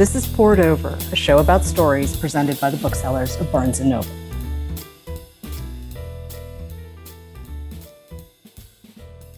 This is Poured Over, a show about stories presented by the booksellers of Barnes & Noble.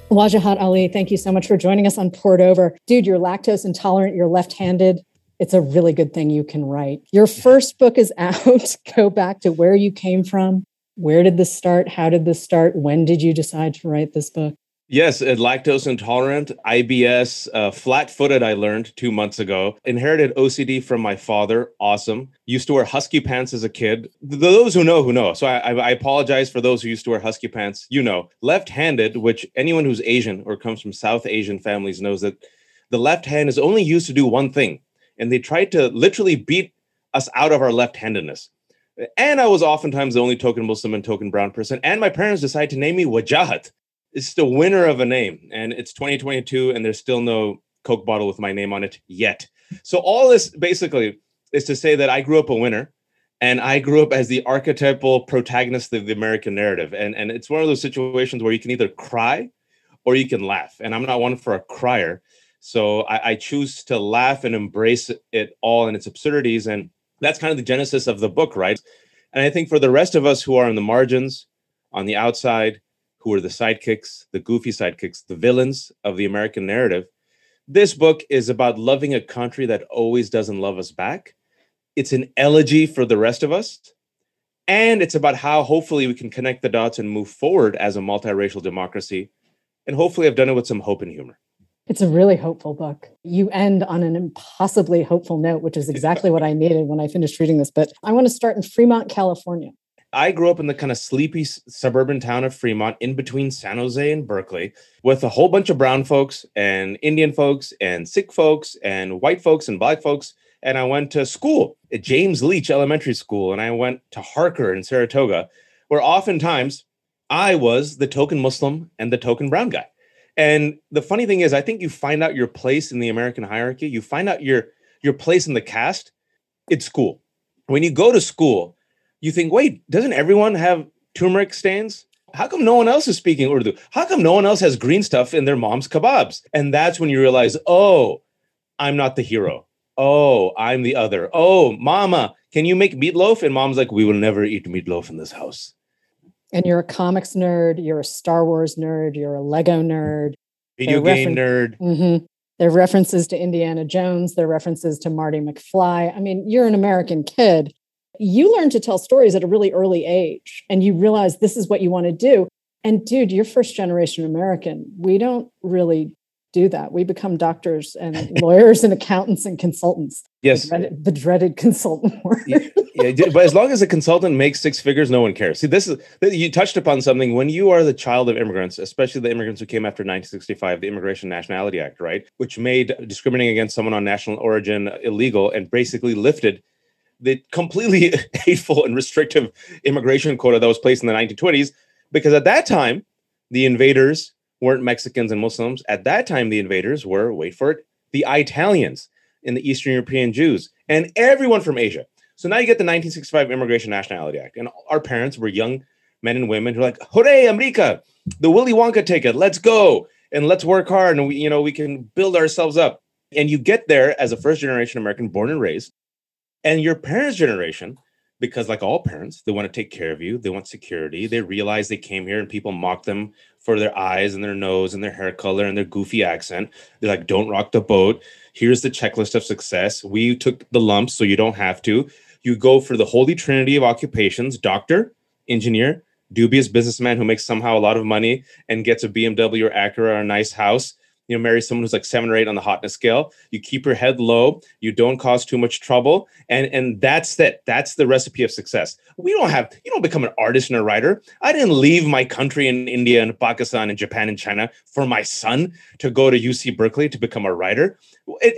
Wajahat Ali, thank you so much for joining us on Poured Over. Dude, you're lactose intolerant, you're left handed. It's a really good thing you can write. Your first book is out. Go back to where you came from. Where did this start? How did this start? When did you decide to write this book? Yes, lactose intolerant, IBS, uh, flat footed, I learned two months ago. Inherited OCD from my father. Awesome. Used to wear husky pants as a kid. Those who know, who know. So I, I apologize for those who used to wear husky pants. You know, left handed, which anyone who's Asian or comes from South Asian families knows that the left hand is only used to do one thing. And they tried to literally beat us out of our left handedness. And I was oftentimes the only token Muslim and token brown person. And my parents decided to name me Wajahat it's the winner of a name, and it's 2022, and there's still no Coke bottle with my name on it yet. So all this basically is to say that I grew up a winner, and I grew up as the archetypal protagonist of the American narrative, and and it's one of those situations where you can either cry or you can laugh, and I'm not one for a crier, so I, I choose to laugh and embrace it all and its absurdities, and that's kind of the genesis of the book, right? And I think for the rest of us who are on the margins, on the outside, who are the sidekicks, the goofy sidekicks, the villains of the American narrative. This book is about loving a country that always doesn't love us back. It's an elegy for the rest of us. And it's about how hopefully we can connect the dots and move forward as a multiracial democracy. And hopefully, I've done it with some hope and humor. It's a really hopeful book. You end on an impossibly hopeful note, which is exactly what I needed when I finished reading this. But I want to start in Fremont, California. I grew up in the kind of sleepy suburban town of Fremont, in between San Jose and Berkeley, with a whole bunch of brown folks and Indian folks and Sikh folks and white folks and black folks. And I went to school at James Leitch Elementary School, and I went to Harker in Saratoga, where oftentimes I was the token Muslim and the token brown guy. And the funny thing is, I think you find out your place in the American hierarchy. You find out your your place in the caste It's school. When you go to school, you think, wait, doesn't everyone have turmeric stains? How come no one else is speaking Urdu? How come no one else has green stuff in their mom's kebabs? And that's when you realize, oh, I'm not the hero. Oh, I'm the other. Oh, mama, can you make meatloaf? And mom's like, we will never eat meatloaf in this house. And you're a comics nerd, you're a Star Wars nerd, you're a Lego nerd, video game nerd. Mm-hmm. There are references to Indiana Jones, there are references to Marty McFly. I mean, you're an American kid you learn to tell stories at a really early age and you realize this is what you want to do. And dude, you're first generation American. We don't really do that. We become doctors and lawyers and accountants and consultants. Yes. The dreaded, the dreaded consultant word. yeah, yeah, but as long as a consultant makes six figures, no one cares. See, this is you touched upon something. When you are the child of immigrants, especially the immigrants who came after 1965, the Immigration Nationality Act, right, which made discriminating against someone on national origin illegal and basically lifted the completely hateful and restrictive immigration quota that was placed in the 1920s, because at that time, the invaders weren't Mexicans and Muslims. At that time, the invaders were, wait for it, the Italians and the Eastern European Jews and everyone from Asia. So now you get the 1965 Immigration Nationality Act. And our parents were young men and women who are like, hooray, America, the Willy Wonka ticket, let's go and let's work hard and we, you know, we can build ourselves up. And you get there as a first generation American born and raised and your parents' generation, because like all parents, they want to take care of you, they want security. They realize they came here and people mock them for their eyes and their nose and their hair color and their goofy accent. They're like, don't rock the boat. Here's the checklist of success. We took the lumps, so you don't have to. You go for the holy trinity of occupations doctor, engineer, dubious businessman who makes somehow a lot of money and gets a BMW or Acura or a nice house you know marry someone who's like seven or eight on the hotness scale you keep your head low you don't cause too much trouble and and that's it. That's the recipe of success. We don't have you don't become an artist and a writer. I didn't leave my country in india and pakistan and japan and china for my son to go to uc berkeley to become a writer.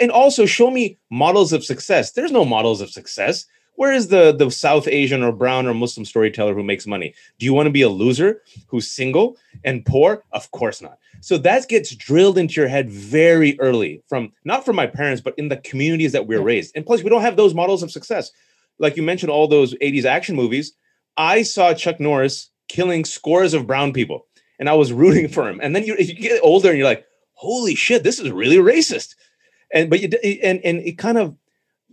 And also show me models of success. There's no models of success where is the the South Asian or brown or Muslim storyteller who makes money? Do you want to be a loser who's single and poor? Of course not. So that gets drilled into your head very early from not from my parents, but in the communities that we're raised. And plus, we don't have those models of success. Like you mentioned, all those 80s action movies. I saw Chuck Norris killing scores of brown people, and I was rooting for him. And then you, you get older and you're like, holy shit, this is really racist. And but you and and it kind of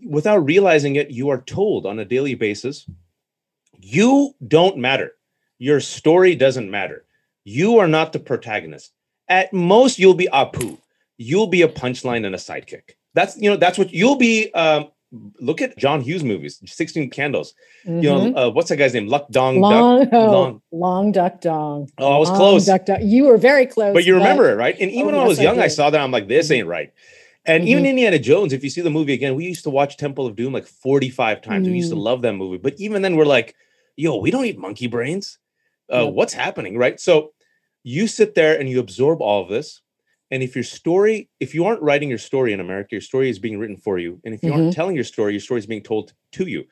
without realizing it, you are told on a daily basis, you don't matter. Your story doesn't matter. You are not the protagonist. At most, you'll be Apu. You'll be a punchline and a sidekick. That's you know that's what you'll be. Um, look at John Hughes movies, Sixteen Candles. Mm-hmm. You know Mm-hmm. uh, what's that guy's name? Luck Dong long, Duck. oh, Long. long duck dong. Oh, I was Long close. Duck, duck. You were very close. but you remember it, right? And even Oh, when I was young, I, did. saw that. I'm like, this Mhm. ain't right. And even Indiana Jones, if you see the movie again, we used to watch Temple of Doom like 45 times. We used to Mm. love that movie. But even then, we're like, yo, we don't eat monkey brains. Uh, Yep. What's happening, right? So you sit there and you absorb all of this. And if your story, if you aren't writing your story in America, your story is being written for you. And if you aren't telling your story, your story is being told to you.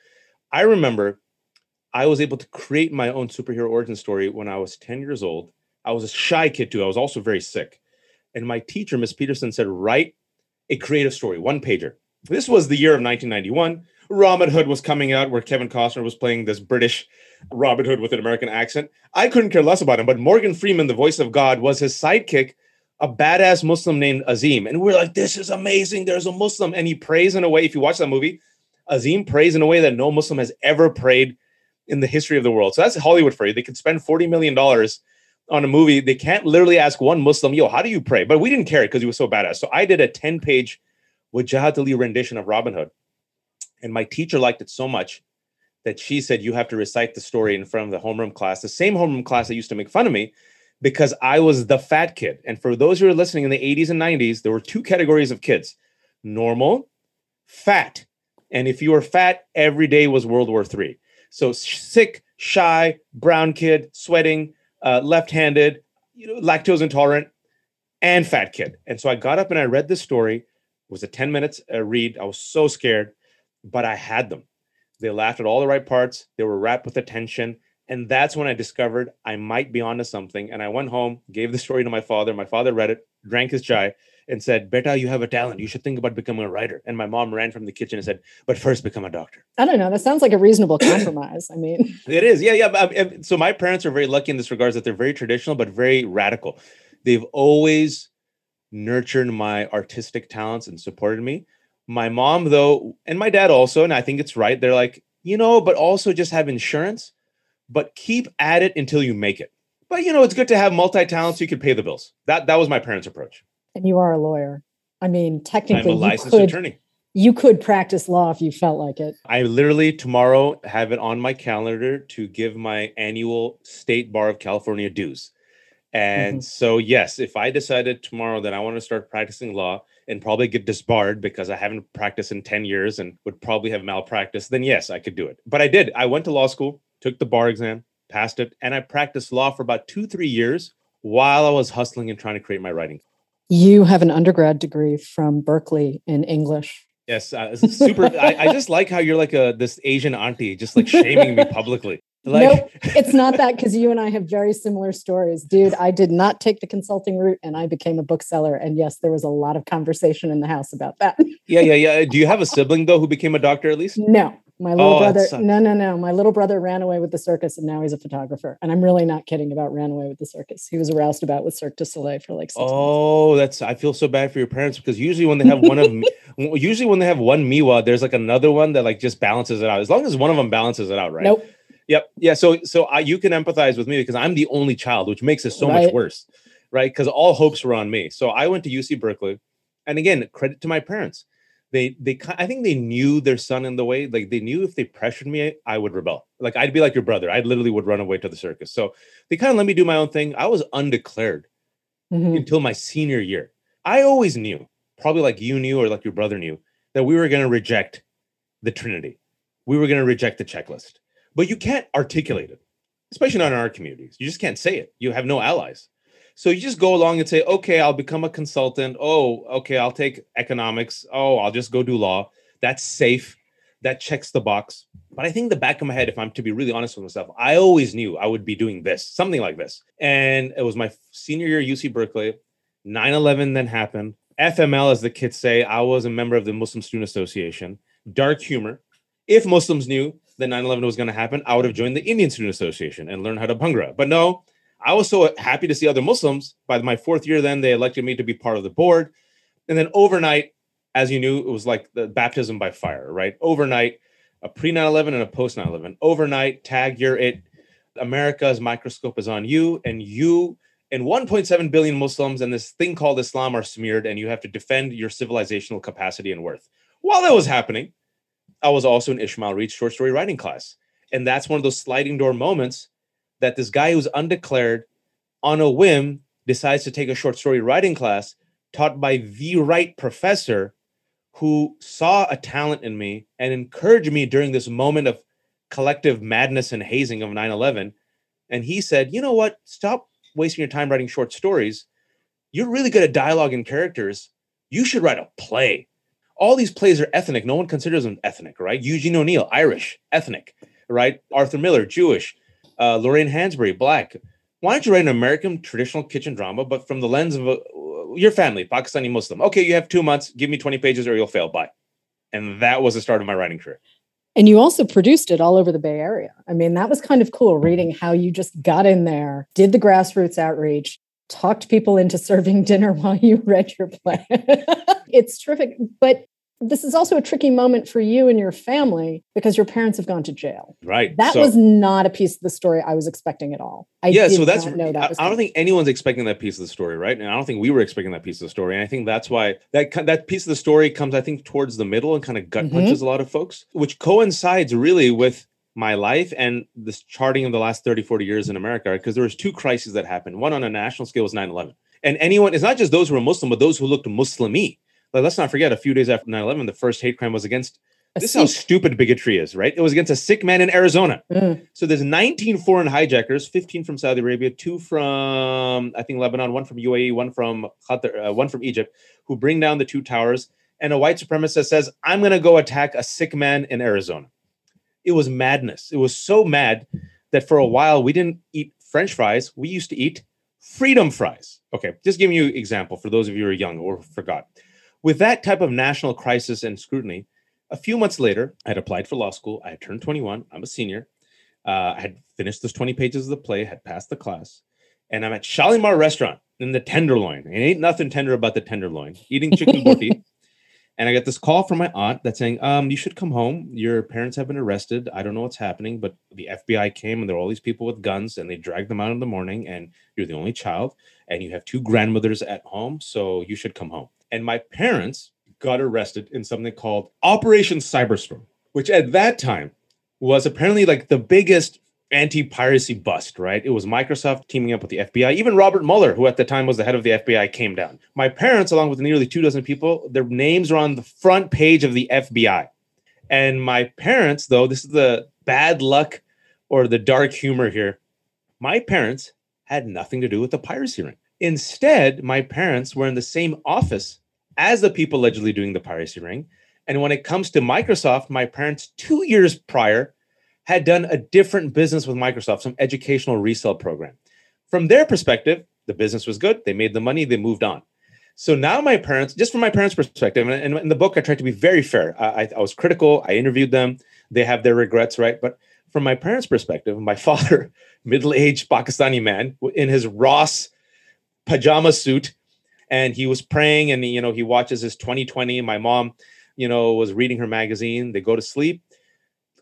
I remember I was able to create my own superhero origin story when I was 10 years old. I was a shy kid too. I was also very sick. And my teacher, Miss Peterson, said, write a creative story, one pager. This was the year of 1991. Robin Hood was coming out, where Kevin Costner was playing this British Robin Hood with an American accent. I couldn't care less about him, but Morgan Freeman, the voice of God, was his sidekick, a badass Muslim named Azeem. And we're like, this is amazing. There's a Muslim. And he prays in a way, if you watch that movie, Azeem prays in a way that no Muslim has ever prayed in the history of the world. So that's Hollywood for you. They could spend $40 million on a movie. They can't literally ask one Muslim, yo, how do you pray? But we didn't care because he was so badass. So I did a 10 page Wajahat Ali rendition of Robin Hood. And my teacher liked it so much that she said, you have to recite the story in front of the homeroom class, the same homeroom class that used to make fun of me because I was the fat kid. And for those who are listening in the 80s and 90s, there were two categories of kids normal, fat. And if you were fat, every day was World War III. So sick, shy, brown kid, sweating, uh, left-handed, you know, lactose intolerant, and fat kid. And so I got up and I read this story. It was a 10 minutes uh, read. I was so scared, but I had them. They laughed at all the right parts. They were wrapped with attention. And that's when I discovered I might be onto something. And I went home, gave the story to my father. My father read it, drank his chai, and said, Beta, you have a talent. You should think about becoming a writer. And my mom ran from the kitchen and said, But first, become a doctor. I don't know. That sounds like a reasonable compromise. I mean, It is. Yeah. Yeah. um, So my parents are very lucky in this regards that they're very traditional, but very radical. They've always nurtured my artistic talents and supported me. My mom, though, and my dad also, and I think it's right. They're like, you know, but also just have insurance, but keep at it until you make it. But you know, it's good to have multi talents so you can pay the bills. That that was my parents' approach. And you are a lawyer. I mean, I'm technically, a you licensed could, attorney. you could practice law if you felt like it. I literally tomorrow have it on my calendar to give my annual State Bar of California dues. And Mhm. so, yes, if I decided tomorrow that I want to start practicing law and probably get disbarred because I haven't practiced in 10 years and would probably have malpractice, then yes, I could do it. But I did. I went to law school, took the bar exam, passed it, and I practiced law for about two, three years while I was hustling and trying to create my writing. You have an undergrad degree from Berkeley in English. Yes, uh, super. I, I just like how you're like a this Asian auntie, just like shaming me publicly. Like, nope, it's not that because you and I have very similar stories. Dude, I did not take the consulting route and I became a bookseller. And yes, there was a lot of conversation in the house about that. Yeah, yeah, yeah. Do you have a sibling though who became a doctor at least? No, my little Oh, brother, no, no, no. My little brother ran away with the circus and now he's a photographer. And I'm really not kidding about ran away with the circus. He was aroused about with Cirque du Soleil for like six months. Oh, that's. I feel so bad for your parents because usually when they have one of, usually when they have one Miwa, there's like another one that like just balances it out. As long as one of them balances it out, right? Nope. Yep. Yeah. So so I, you can empathize with me because I'm the only child, which makes it so much worse, right? Because all hopes were on me. So I went to UC Berkeley, and again, credit to my parents. They they I think they knew their son in the way. Like they knew if they pressured me, I would rebel. Like I'd be like your brother. I literally would run away to the circus. So they kind of let me do my own thing. I was undeclared Mhm. until my senior year. I always knew, probably like you knew or like your brother knew, that we were going to reject the Trinity. We were going to reject the checklist. But you can't articulate it, especially not in our communities. You just can't say it. You have no allies. So you just go along and say, okay, I'll become a consultant. Oh, okay, I'll take economics. Oh, I'll just go do law. That's safe. That checks the box. But I think the back of my head, if I'm to be really honest with myself, I always knew I would be doing this, something like this. And it was my senior year at UC Berkeley. 9 11 then happened. FML, as the kids say, I was a member of the Muslim Student Association. Dark humor. If Muslims knew that 9 11 was going to happen, I would have joined the Indian Student Association and learned how to bhangra. But no, I was so happy to see other Muslims. By my fourth year, then they elected me to be part of the board. And then overnight, as you knew, it was like the baptism by fire, right? Overnight, a pre 9 11 and a post 9 11. Overnight, tag, you're it. America's microscope is on you, and you and 1.7 billion Muslims and this thing called Islam are smeared, and you have to defend your civilizational capacity and worth. While that was happening, I was also in Ishmael Reed's short story writing class. And that's one of those sliding door moments that this guy who's undeclared on a whim decides to take a short story writing class taught by the right professor who saw a talent in me and encouraged me during this moment of collective madness and hazing of 9 11. And he said, You know what? Stop wasting your time writing short stories. You're really good at dialogue and characters. You should write a play. All these plays are ethnic. No one considers them ethnic, right? Eugene O'Neill, Irish, ethnic, right? Arthur Miller, Jewish. Uh, Lorraine Hansberry, black. Why don't you write an American traditional kitchen drama, but from the lens of a, your family, Pakistani Muslim? Okay, you have two months. Give me 20 pages or you'll fail. Bye. And that was the start of my writing career. And you also produced it all over the Bay Area. I mean, that was kind of cool reading how you just got in there, did the grassroots outreach, talked people into serving dinner while you read your play. it's terrific. But this is also a tricky moment for you and your family because your parents have gone to jail. Right. That so, was not a piece of the story I was expecting at all. I yeah, so that's know that I, I don't think anyone's expecting that piece of the story, right? And I don't think we were expecting that piece of the story. And I think that's why that that piece of the story comes, I think, towards the middle and kind of gut mm-hmm. punches a lot of folks, which coincides really with my life and this charting of the last 30, 40 years in America, because there was two crises that happened. One on a national scale was 9-11. And anyone, it's not just those who are Muslim, but those who looked Muslimy like, let's not forget, a few days after 9 11, the first hate crime was against a this is how stupid bigotry is, right? It was against a Sikh man in Arizona. Mm. So there's 19 foreign hijackers, 15 from Saudi Arabia, two from I think Lebanon, one from UAE, one from Qatar, uh, one from Egypt, who bring down the two towers. And a white supremacist says, "I'm going to go attack a Sikh man in Arizona." It was madness. It was so mad that for a while we didn't eat French fries. We used to eat freedom fries. Okay, just giving you example for those of you who are young or forgot. With that type of national crisis and scrutiny, a few months later, I had applied for law school. I had turned 21. I'm a senior. Uh, I had finished those 20 pages of the play, had passed the class, and I'm at Shalimar Restaurant in the Tenderloin. And ain't nothing tender about the Tenderloin. Eating chicken boti. and I got this call from my aunt that's saying, um, you should come home. Your parents have been arrested. I don't know what's happening, but the FBI came and there were all these people with guns and they dragged them out in the morning and you're the only child and you have two grandmothers at home. So you should come home and my parents got arrested in something called Operation Cyberstorm, which at that time was apparently like the biggest anti-piracy bust, right? It was Microsoft teaming up with the FBI. Even Robert Mueller, who at the time was the head of the FBI, came down. My parents, along with nearly two dozen people, their names are on the front page of the FBI. And my parents, though, this is the bad luck or the dark humor here. My parents had nothing to do with the piracy ring. Instead, my parents were in the same office as the people allegedly doing the piracy ring. And when it comes to Microsoft, my parents, two years prior, had done a different business with Microsoft, some educational resale program. From their perspective, the business was good. They made the money, they moved on. So now my parents, just from my parents' perspective, and in the book, I tried to be very fair. I, I was critical. I interviewed them. They have their regrets, right? But from my parents' perspective, my father, middle-aged Pakistani man in his Ross pajama suit and he was praying and you know he watches his 2020 my mom you know was reading her magazine. They go to sleep.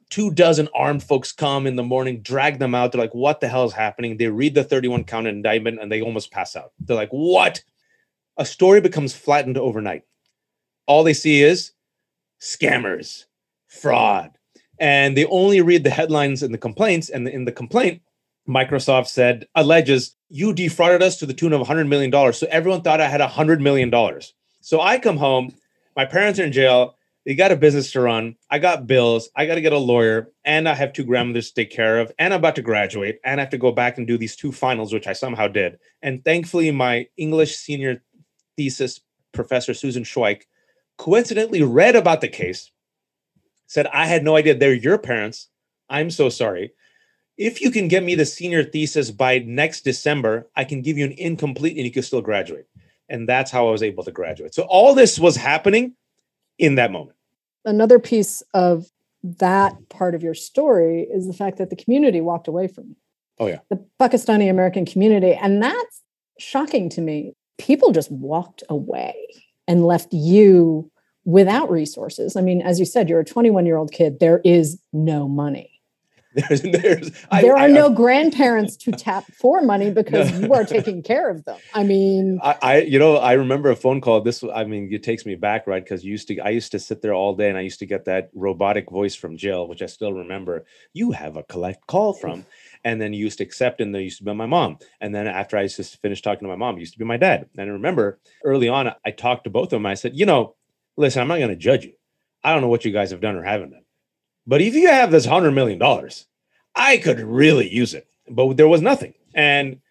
Two dozen armed folks come in the morning drag them out. They're like what the hell is happening? They read the 31 count indictment and they almost pass out. They're like what? A story becomes flattened overnight. All they see is scammers fraud and they only read the headlines and the complaints. And in the complaint Microsoft said alleges you defrauded us to the tune of $100 million. So everyone thought I had $100 million. So I come home, my parents are in jail. They got a business to run. I got bills. I got to get a lawyer, and I have two grandmothers to take care of. And I'm about to graduate, and I have to go back and do these two finals, which I somehow did. And thankfully, my English senior thesis professor, Susan Schweik, coincidentally read about the case, said, I had no idea they're your parents. I'm so sorry if you can get me the senior thesis by next December, I can give you an incomplete and you can still graduate. And that's how I was able to graduate. So all this was happening in that moment. Another piece of that part of your story is the fact that the community walked away from you. Oh, yeah. The Pakistani American community. And that's shocking to me. People just walked away and left you without resources. I mean, as you said, you're a 21 year old kid, there is no money. There's, there's, there I, are I, no grandparents to tap for money because no. you are taking care of them. I mean, I, I, you know, I remember a phone call. This, I mean, it takes me back, right? Because you used to, I used to sit there all day, and I used to get that robotic voice from Jill, which I still remember. You have a collect call from, and then you used to accept, and they used to be my mom. And then after I just finished talking to my mom, used to be my dad. And I remember early on, I talked to both of them. I said, you know, listen, I'm not going to judge you. I don't know what you guys have done or haven't done. But if you have this hundred million dollars, I could really use it. But there was nothing. And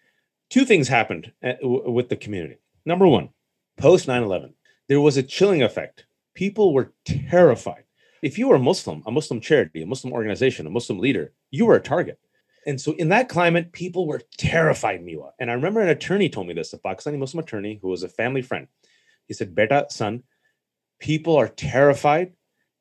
two things happened uh, with the community. Number one, post 9 11, there was a chilling effect. People were terrified. If you were a Muslim, a Muslim charity, a Muslim organization, a Muslim leader, you were a target. And so in that climate, people were terrified, Miwa. And I remember an attorney told me this, a Pakistani Muslim attorney who was a family friend. He said, Beta, son, people are terrified.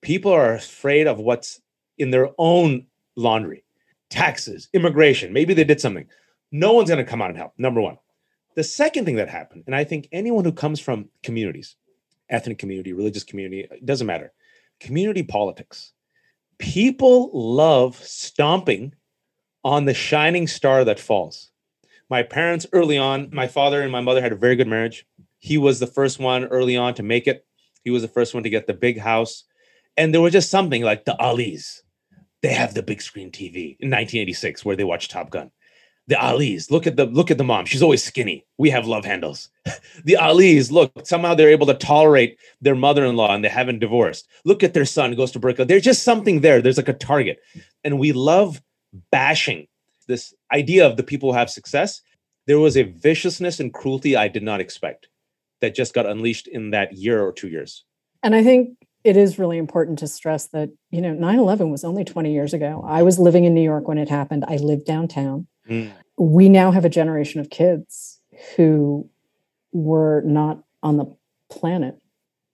People are afraid of what's in their own laundry taxes, immigration. Maybe they did something. No one's going to come out and help. Number one. The second thing that happened, and I think anyone who comes from communities, ethnic community, religious community, it doesn't matter, community politics. People love stomping on the shining star that falls. My parents early on, my father and my mother had a very good marriage. He was the first one early on to make it. He was the first one to get the big house. And there was just something like the Alis. They have the big screen TV in 1986 where they watch Top Gun. The Alis, look at the look at the mom. She's always skinny. We have love handles. the Alis, look, somehow they're able to tolerate their mother-in-law and they haven't divorced. Look at their son goes to Berkeley. There's just something there. There's like a target. And we love bashing this idea of the people who have success. There was a viciousness and cruelty I did not expect that just got unleashed in that year or two years. And I think it is really important to stress that, you know, 9 11 was only 20 years ago. I was living in New York when it happened. I lived downtown. Mm. We now have a generation of kids who were not on the planet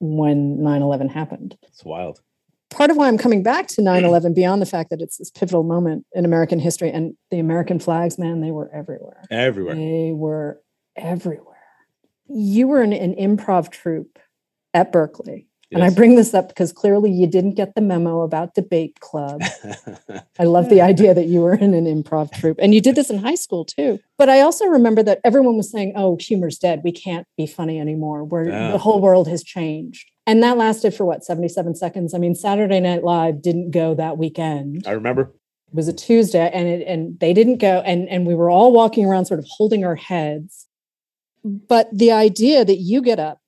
when 9 11 happened. It's wild. Part of why I'm coming back to 9 11, beyond the fact that it's this pivotal moment in American history and the American flags, man, they were everywhere. Everywhere. They were everywhere you were in an improv troupe at Berkeley. Yes. And I bring this up because clearly you didn't get the memo about debate club. I love the idea that you were in an improv troupe and you did this in high school too. But I also remember that everyone was saying, oh, humor's dead. We can't be funny anymore. Where yeah. the whole world has changed. And that lasted for what, 77 seconds? I mean, Saturday Night Live didn't go that weekend. I remember. It was a Tuesday and it, and they didn't go. And, and we were all walking around sort of holding our heads but the idea that you get up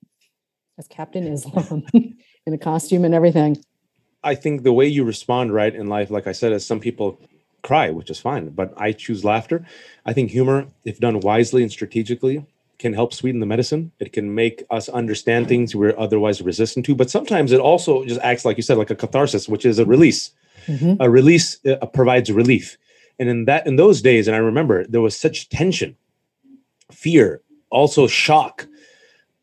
as Captain Islam in a costume and everything. I think the way you respond right in life, like I said, is some people cry, which is fine, but I choose laughter. I think humor, if done wisely and strategically, can help sweeten the medicine. It can make us understand things we're otherwise resistant to. But sometimes it also just acts like you said, like a catharsis, which is a release. Mm-hmm. A release uh, provides relief. And in that, in those days, and I remember there was such tension, fear, also shock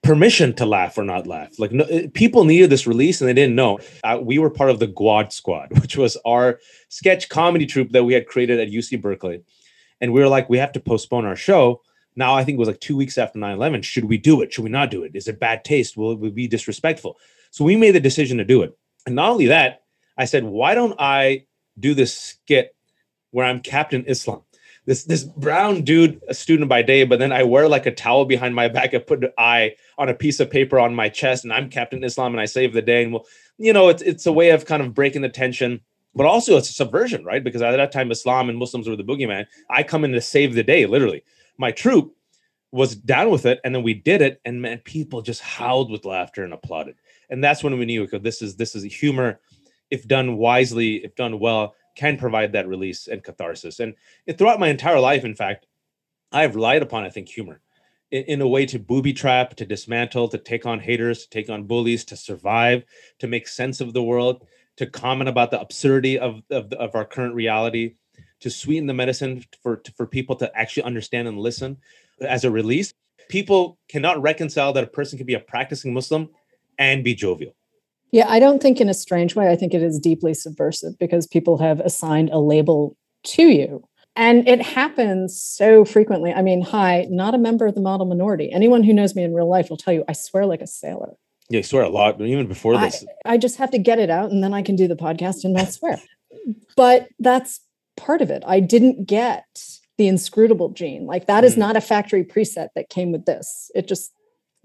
permission to laugh or not laugh. Like no, people needed this release and they didn't know. Uh, we were part of the Gwad Squad, which was our sketch comedy troupe that we had created at UC Berkeley. And we were like, we have to postpone our show. Now I think it was like two weeks after 9-11. Should we do it? Should we not do it? Is it bad taste? Will it be disrespectful? So we made the decision to do it. And not only that, I said, why don't I do this skit where I'm Captain Islam? This this brown dude, a student by day, but then I wear like a towel behind my back. I put an eye on a piece of paper on my chest, and I'm Captain Islam, and I save the day. And well, you know, it's it's a way of kind of breaking the tension, but also it's a subversion, right? Because at that time, Islam and Muslims were the boogeyman. I come in to save the day, literally. My troop was down with it, and then we did it, and man, people just howled with laughter and applauded. And that's when we knew, okay, this is this is humor, if done wisely, if done well can provide that release and catharsis. And throughout my entire life, in fact, I've relied upon, I think, humor in, in, a way to booby trap, to dismantle, to take on haters, to take on bullies, to survive, to make sense of the world, to comment about the absurdity of, of, of our current reality, to sweeten the medicine for, for people to actually understand and listen as a release. People cannot reconcile that a person can be a practicing Muslim and be jovial yeah, I don't think in a strange way. I think it is deeply subversive because people have assigned a label to you. And it happens so frequently. I mean, hi, not a member of the model minority. Anyone who knows me in real life will tell you I swear like a sailor. Yeah, you swear a lot, even before I, this. I just have to get it out and then I can do the podcast and not swear. but that's part of it. I didn't get the inscrutable gene. Like that is Mm. not a factory preset that came with this. It just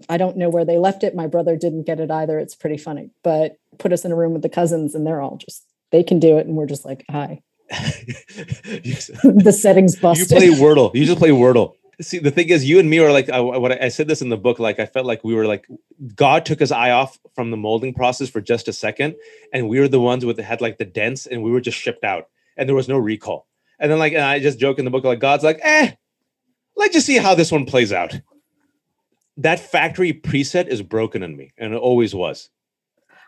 I don't know where they left it. My brother didn't get it either. It's pretty funny. But put us in a room with the cousins and they're all just they can do it and we're just like, hi. the settings bust. you play Wordle. You just play Wordle. See, the thing is, you and me are like, I, what I, I said this in the book. Like, I felt like we were like, God took his eye off from the molding process for just a second, and we were the ones with had like the dents, and we were just shipped out, and there was no recall. And then, like, and I just joke in the book, like, God's like, eh, let's just see how this one plays out. That factory preset is broken in me, and it always was.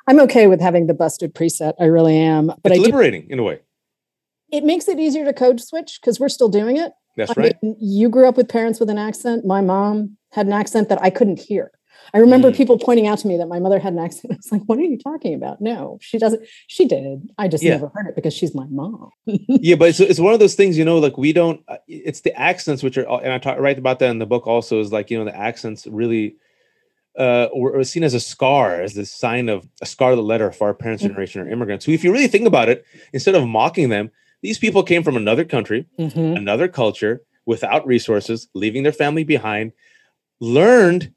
I'm okay with having the busted preset. I really am. But it's I do, liberating in a way. it makes it easier to code switch because we're still doing it. That's I right. mean, you grew up with parents with an accent. My mom had an accent that I couldn't hear. I remember Mm. people pointing out to me that my mother had an accent. I was like, what are you talking about? No, she doesn't. She did. I just Yeah. never heard it because she's my mom. yeah, but it's, it's one of those things, you know, like we don't, uh, it's the accents which are, and I talk, write about that in the book also is like, you know, the accents really uh, were, were seen as a scar, as the sign of a scarlet letter for our parents' Mhm. generation or immigrants who, if you really think about it, instead of mocking them, these people came from another country, Mhm. another culture, without resources, leaving their family behind, learned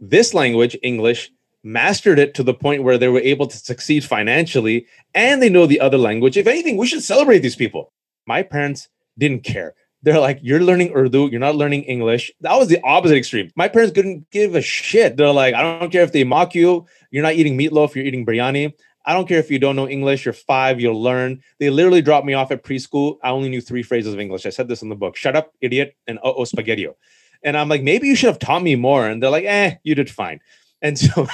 this language, English, mastered it to the point where they were able to succeed financially, and they know the other language. If anything, we should celebrate these people. My parents didn't care. They're like, you're learning Urdu, you're not learning English. That was the opposite extreme. My parents couldn't give a shit. They're like, I don't care if they mock you, you're not eating meatloaf, you're eating biryani. I don't care if you don't know English, you're five, you'll learn. They literally dropped me off at preschool. I only knew three phrases of English. I said this in the book shut up, idiot, and oh, oh spaghetti. And I'm like, maybe you should have taught me more. And they're like, eh, you did fine. And so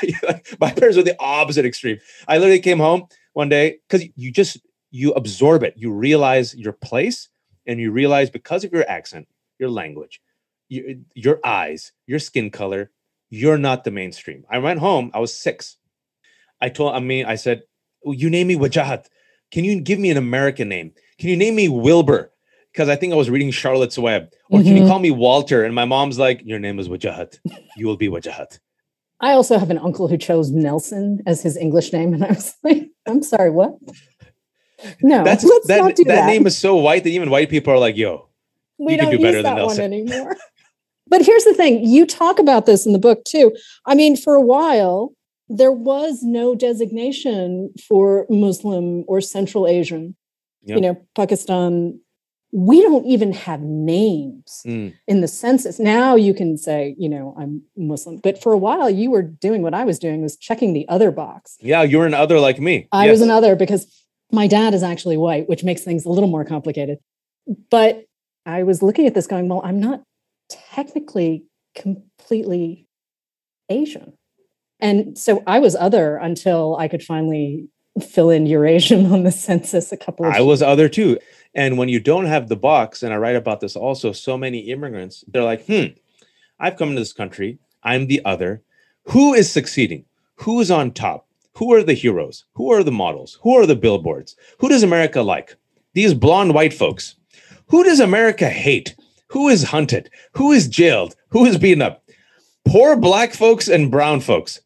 my parents were the opposite extreme. I literally came home one day because you just you absorb it. You realize your place, and you realize because of your accent, your language, your, your eyes, your skin color, you're not the mainstream. I went home. I was six. I told I mean, I said, "Oh, "You name me Wajahat. Can you give me an American name? Can you name me Wilbur?" Because I think I was reading Charlotte's Web. Or can you Mhm. call me Walter? And my mom's like, "Your name is Wajahat. You will be Wajahat." I also have an uncle who chose Nelson as his English name. And I was like, I'm sorry, what? No, That's let's that, not do that that. name is so white that even white people are like, "Yo, we you don't do better use than that one Nelson. anymore. but here's the thing you talk about this in the book too. I mean, for a while, there was no designation for Muslim or Central Asian. Yep. You know, Pakistan, we don't even have names Mm. in the census. Now you can say, you know, I'm Muslim. But for a while, you were doing what I was doing was checking the other box. yeah, you're an other like me." I Yes. was another because my dad is actually white, which makes things a little more complicated. But I was looking at this going, well, I'm not technically completely Asian. And so I was other until I could finally fill in Eurasian on the census a couple of I was other too. And when you don't have the box, and I write about this also, so many immigrants, they're like, hmm, I've come to this country. I'm the other. Who is succeeding? Who is on top? Who are the heroes? Who are the models? Who are the billboards? Who does America like? These blonde white folks. Who does America hate? Who is hunted? Who is jailed? Who is beaten up? Poor black folks and brown folks.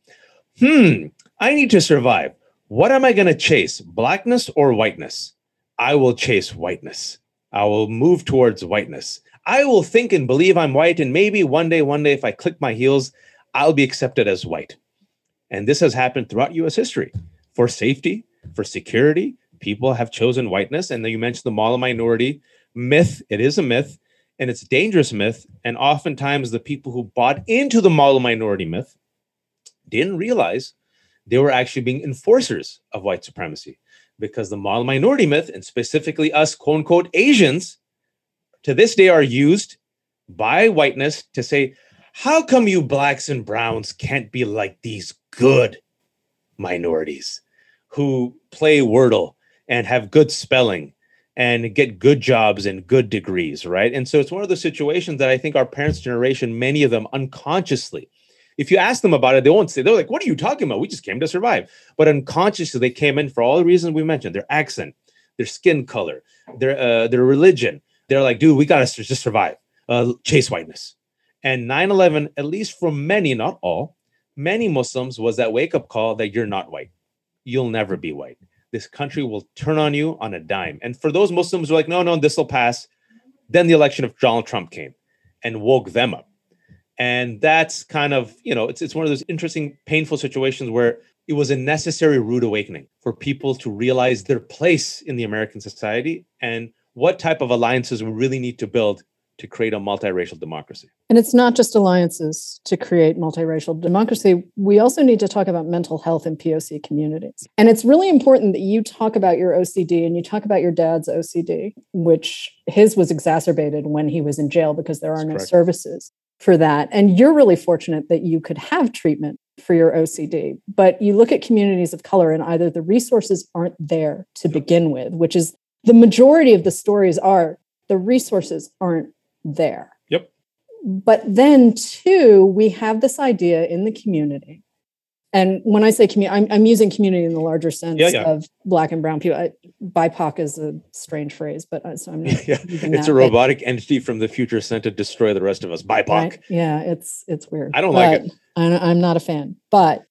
Hmm, I need to survive. What am I going to chase? Blackness or whiteness? I will chase whiteness. I will move towards whiteness. I will think and believe I'm white, and maybe one day, one day, if I click my heels, I'll be accepted as white. And this has happened throughout US history. For safety, for security, people have chosen whiteness. And then you mentioned the model minority myth. It is a myth, and it's a dangerous myth. And oftentimes, the people who bought into the model minority myth didn't realize they were actually being enforcers of white supremacy because the model minority myth, and specifically us, quote unquote, Asians, to this day are used by whiteness to say, how come you blacks and browns can't be like these good minorities who play Wordle and have good spelling and get good jobs and good degrees, right? And so it's one of those situations that I think our parents' generation, many of them unconsciously, if you ask them about it, they won't say, they're like, what are you talking about? We just came to survive. But unconsciously, they came in for all the reasons we mentioned their accent, their skin color, their, uh, their religion. They're like, dude, we got to just survive, uh, chase whiteness. And 9 11, at least for many, not all, many Muslims was that wake up call that you're not white. You'll never be white. This country will turn on you on a dime. And for those Muslims who are like, no, no, this will pass. Then the election of Donald Trump came and woke them up. And that's kind of, you know, it's, it's one of those interesting, painful situations where it was a necessary rude awakening for people to realize their place in the American society and what type of alliances we really need to build to create a multiracial democracy. And it's not just alliances to create multiracial democracy. We also need to talk about mental health in POC communities. And it's really important that you talk about your OCD and you talk about your dad's OCD, which his was exacerbated when he was in jail because there are That's no correct. services for that. And you're really fortunate that you could have treatment for your OCD. But you look at communities of color and either the resources aren't there to begin with, which is the majority of the stories are the resources aren't there. Yep. But then, too, we have this idea in the community. And when I say community, I'm, I'm, using community in the larger sense yeah, yeah. of Black and Brown people. I, BIPOC is a strange phrase, but uh, so I'm not yeah. It's that, a robotic but, entity from the future sent to destroy the rest of us. BIPOC. Right? Yeah, it's it's weird. I don't but like it. I'm not a fan, but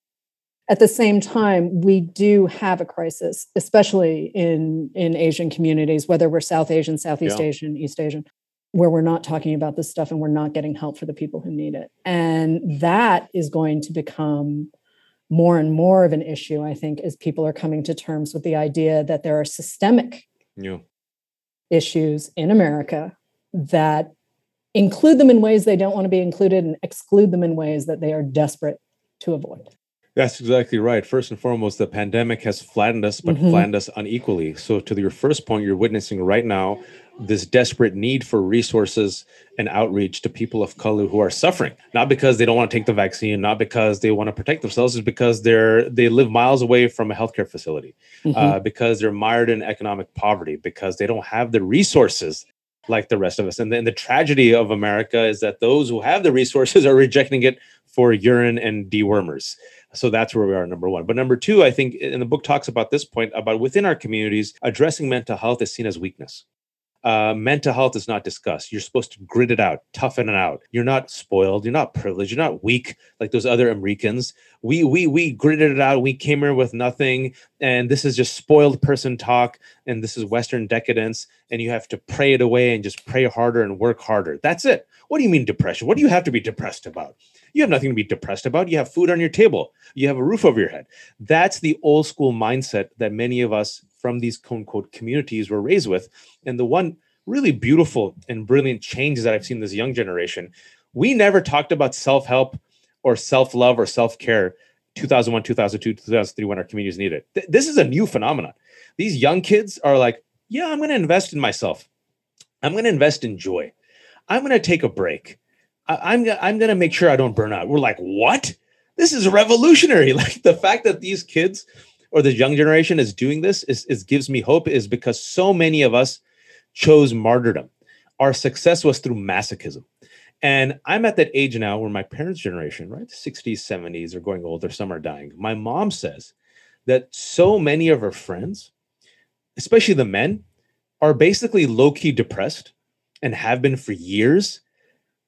at the same time we do have a crisis especially in in asian communities whether we're south asian southeast yeah. asian east asian where we're not talking about this stuff and we're not getting help for the people who need it. And that is going to become more and more of an issue, I think, as people are coming to terms with the idea that there are systemic yeah. issues in America that include them in ways they don't want to be included and exclude them in ways that they are desperate to avoid. That's exactly right. First and foremost, the pandemic has flattened us, but mm-hmm. flattened us unequally. So, to your first point, you're witnessing right now this desperate need for resources and outreach to people of color who are suffering, not because they don't want to take the vaccine, not because they want to protect themselves, is because they're they live miles away from a healthcare facility, mm-hmm. uh, because they're mired in economic poverty, because they don't have the resources like the rest of us. And then the tragedy of America is that those who have the resources are rejecting it for urine and dewormers. So that's where we are, number one. But number two, I think, and the book talks about this point about within our communities, addressing mental health is seen as weakness. Uh, mental health is not discussed. You're supposed to grit it out, toughen it out. You're not spoiled. You're not privileged. You're not weak like those other Americans. We we we gritted it out. We came here with nothing, and this is just spoiled person talk, and this is Western decadence. And you have to pray it away and just pray harder and work harder. That's it. What do you mean depression? What do you have to be depressed about? You have nothing to be depressed about. You have food on your table. You have a roof over your head. That's the old school mindset that many of us from these quote unquote communities were raised with. And the one really beautiful and brilliant change that I've seen this young generation, we never talked about self help or self love or self care 2001, 2002, 2003 when our communities needed it. Th- this is a new phenomenon. These young kids are like, yeah, I'm going to invest in myself. I'm going to invest in joy. I'm going to take a break. I, I'm, I'm going to make sure I don't burn out. We're like, what? This is revolutionary. Like the fact that these kids or the young generation is doing this is, is gives me hope is because so many of us chose martyrdom. Our success was through masochism. And I'm at that age now where my parents' generation, right, 60s, 70s are going older, some are dying. My mom says that so many of her friends, especially the men, are basically low key depressed and have been for years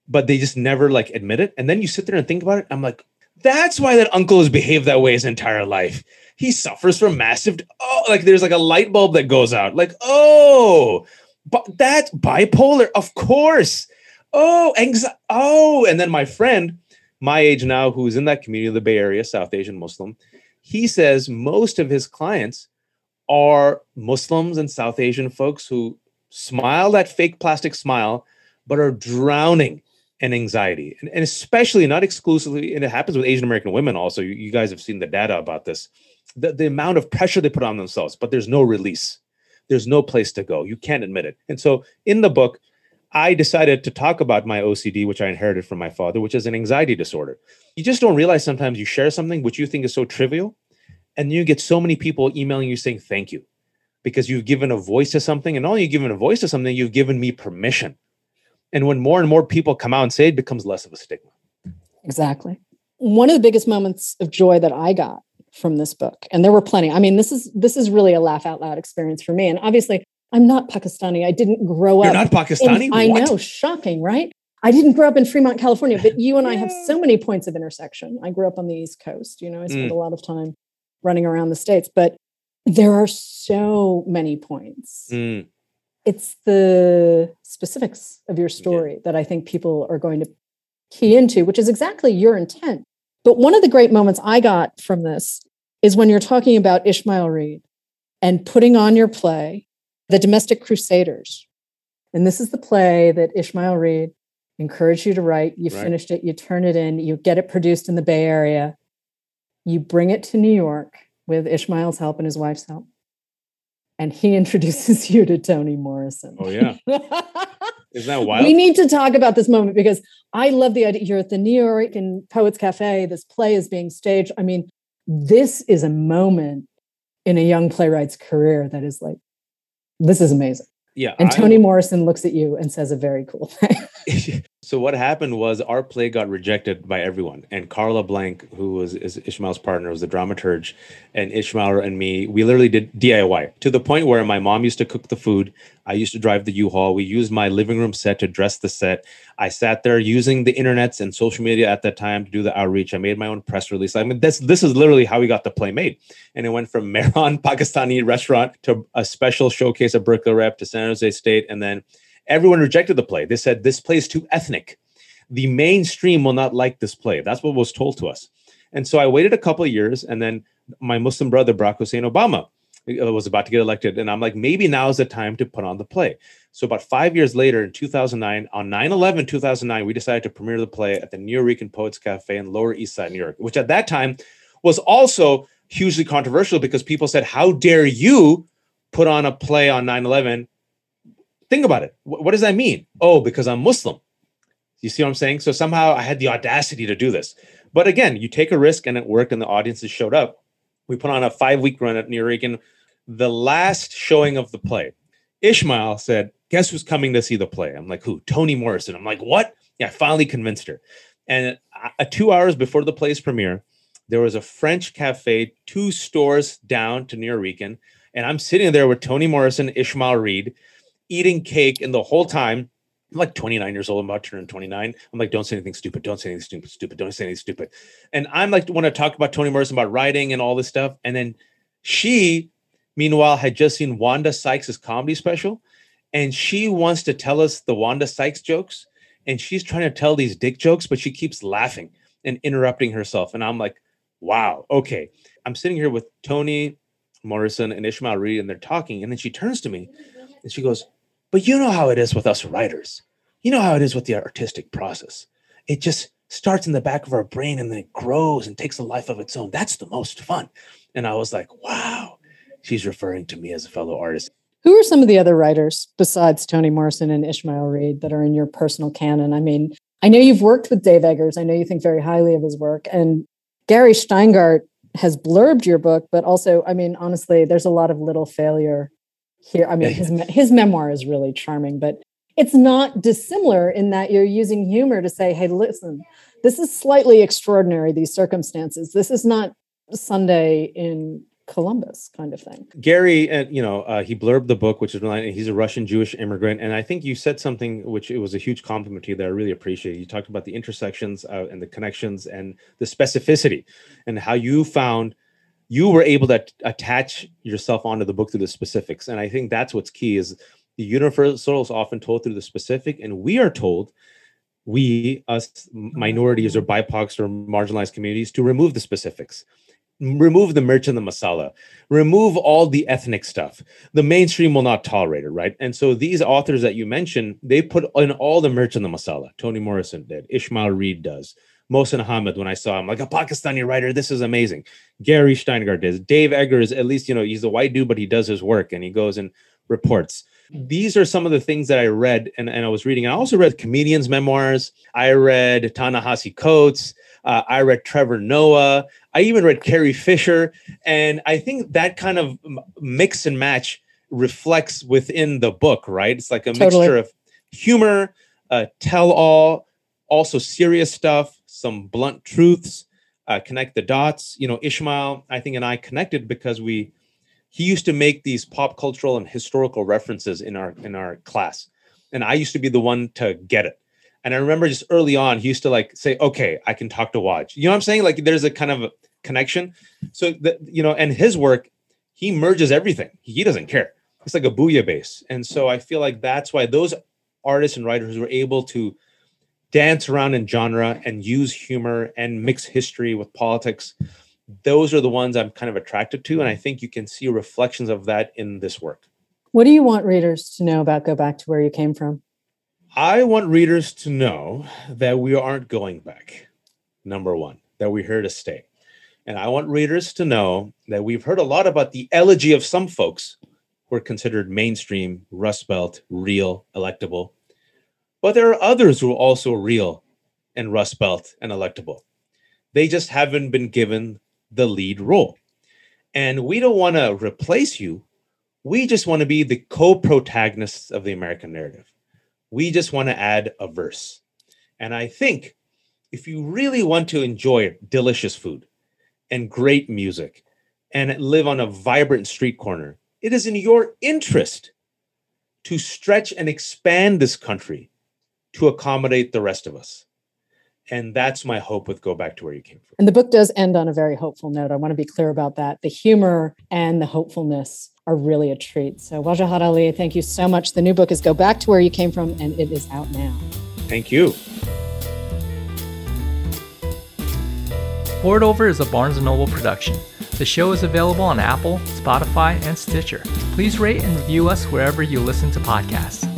but they just never like admit it. And then you sit there and think about it. I'm like, that's why that uncle has behaved that way his entire life. He suffers from massive, oh, like there's like a light bulb that goes out. Like, oh, but that's bipolar, of course. Oh, anxiety. Oh, and then my friend, my age now, who's in that community, of the Bay Area, South Asian Muslim, he says most of his clients are Muslims and South Asian folks who smile that fake plastic smile, but are drowning and anxiety and, and especially not exclusively and it happens with asian american women also you, you, guys have seen the data about this the, the amount of pressure they put on themselves but there's no release. There's no place to go. You can't admit it. And so in the book i decided to talk about my ocd which i inherited from my father which is an anxiety disorder. You just don't realize sometimes you share something which you think is so trivial and you get so many people emailing you saying thank you because you've given a voice to something and all you've given a voice to something you've given me permission. And when more and more people come out and say it, it becomes less of a stigma. Exactly. One of the biggest moments of joy that I got from this book, and there were plenty. I mean, this is this is really a laugh out loud experience for me. And obviously, I'm not Pakistani. I didn't grow You're up. not Pakistani. In, I know, shocking, right? I didn't grow up in Fremont, California, but you and I have so many points of intersection. I grew up on the East Coast. You know, I spent mm. a lot of time running around the states, but there are so many points. Mm. It's the specifics of your story yeah. that I think people are going to key into, which is exactly your intent. But one of the great moments I got from this is when you're talking about Ishmael Reed and putting on your play, The Domestic Crusaders. And this is the play that Ishmael Reed encouraged you to write. You right. finished it, you turn it in, you get it produced in the Bay Area, you bring it to New York with Ishmael's help and his wife's help. And he introduces you to Toni Morrison. Oh, yeah. Isn't that wild? We need to talk about this moment because I love the idea. You're at the Nuyorican Poets Cafe. This play is being staged. I mean, this is a moment in a young playwright's career that is like, this is amazing. Yeah. And Toni I, Morrison looks at you and says a very cool thing. so what happened was our play got rejected by everyone. And Carla Blank, who was Ishmael's partner, was the dramaturge, and Ishmael and me, we literally did DIY to the point where my mom used to cook the food. I used to drive the U-Haul. We used my living room set to dress the set. I sat there using the internets and social media at that time to do the outreach. I made my own press release. I mean, this this is literally how we got the play made. And it went from Mehran Pakistani restaurant to a special showcase at Berkeley Rep to San Jose State, and then everyone rejected the play. They said this play is too ethnic. The mainstream will not like this play. That's what was told to us. And so I waited a couple of years, and then my Muslim brother Barack Hussein Obama uh, was about to get elected. And I'm like, maybe now is the time to put on the play. So about five years later in 2009, on 9-11, 2009, we decided to premiere the play at the Nuyorican Poets Cafe in Lower East Side, New York, which at that time was also hugely controversial because people said, how dare you put on a play on 9-11? Think about it. What does that mean? Oh, because I'm Muslim. You see what I'm saying? So somehow I had the audacity to do this. But again, you take a risk and it worked and the audiences showed up. We put on a five week run at Nuyorican the last showing of the play, Ishmael said, Guess who's coming to see the play? I'm like, Who? Toni Morrison. I'm like, What? Yeah, I finally convinced her. And uh, two hours before the play's premiere, there was a French cafe two stores down to Nuyorican. And I'm sitting there with Toni Morrison, Ishmael Reed, eating cake. And the whole time, I'm like 29 years old. I'm about to turn 29. I'm like, don't say anything stupid. Don't say anything stupid. Stupid. Don't say anything stupid. And I'm like, want to talk about Toni Morrison about writing and all this stuff. And then she meanwhile, had just seen Wanda Sykes' comedy special, and she wants to tell us the Wanda Sykes jokes, and she's trying to tell these dick jokes, but she keeps laughing and interrupting herself. And I'm like, wow, okay. I'm sitting here with Toni Morrison and Ishmael Reed, and they're talking, and then she turns to me and she goes, But you know how it is with us writers. You know how it is with the artistic process. It just starts in the back of our brain and then it grows and takes a life of its own. That's the most fun. And I was like, wow she's referring to me as a fellow artist. Who are some of the other writers besides Toni Morrison and Ishmael Reed that are in your personal canon? I mean, I know you've worked with Dave Eggers. I know you think very highly of his work. And Gary Shteyngart has blurbed your book, but also, I mean, honestly, there's a lot of little failure here. I mean, his, his memoir is really charming, but it's not dissimilar in that you're using humor to say, hey, listen, this is slightly extraordinary, these circumstances. This is not Sunday in Columbus kind of thing. Gary, uh, you know, uh, he blurbed the book, which is he's a Russian Jewish immigrant, and I think you said something which it was a huge compliment to you that I really appreciate. You talked about the intersections uh, and the connections and the specificity, and how you found you were able to attach yourself onto the book through the specifics, and I think that's what's key is the universal is often told through the specific, and we are told we us minorities or BIPOCs or marginalized communities to remove the specifics. Remove the mirch and the masala. Remove all the ethnic stuff. The mainstream will not tolerate it right? And so these authors that you mentioned they put in all the mirch and the masala. Toni morrison did. Ishmael reed does Mohsin Hamid, when I saw him, like a Pakistani writer, this is amazing. Gary Shteyngart does. Dave Eggers, at least, you know, he's a white dude, but he does his work and he goes and reports. These are some of the things that I read and, and I was reading. I also read comedians' memoirs. I read Ta-Nehisi Coates. Uh, I read Trevor Noah. I even read Carrie Fisher. And I think that kind of mix and match reflects within the book, right? It's like a totally. mixture of humor, uh, tell all, also serious stuff, some blunt truths, uh, connect the dots. You know, Ishmael, I think, and I connected because we he used to make these pop cultural and historical references in our in our class, and I used to be the one to get it And I remember just early on, he used to like say, okay, I can talk to Watch." You know what I'm saying? Like there's a kind of a connection. So that, you know, and his work, he merges everything. He doesn't care. It's like a bouillabaisse. And so I feel like that's why those artists and writers were able to dance around in genre and use humor and mix history with politics. Those are the ones I'm kind of attracted to. And I think you can see reflections of that in this work. What do you want readers to know about Go Back to Where You Came From? I want readers to know that we aren't going back. Number one, that we're here to stay. And I want readers to know that we've heard a lot about the elegy of some folks who are considered mainstream, Rust Belt, real, electable. But there are others who are also real and Rust Belt and electable. They just haven't been given the lead role. And we don't want to replace you. We just want to be the co protagonists of the American narrative. We just want to add a verse. And I think if you really want to enjoy delicious food and great music and live on a vibrant street corner, it is in your interest to stretch and expand this country to accommodate the rest of us. And that's my hope with Go Back to Where You Came From. And the book does end on a very hopeful note. I want to be clear about that. The humor and the hopefulness are really a treat. So, Wajahat Ali, thank you so much. The new book is Go Back to Where You Came From, and it is out now. Thank you. Pour It Over is a Barnes & Noble production. The show is available on Apple, Spotify, and Stitcher. Please rate and review us wherever you listen to podcasts.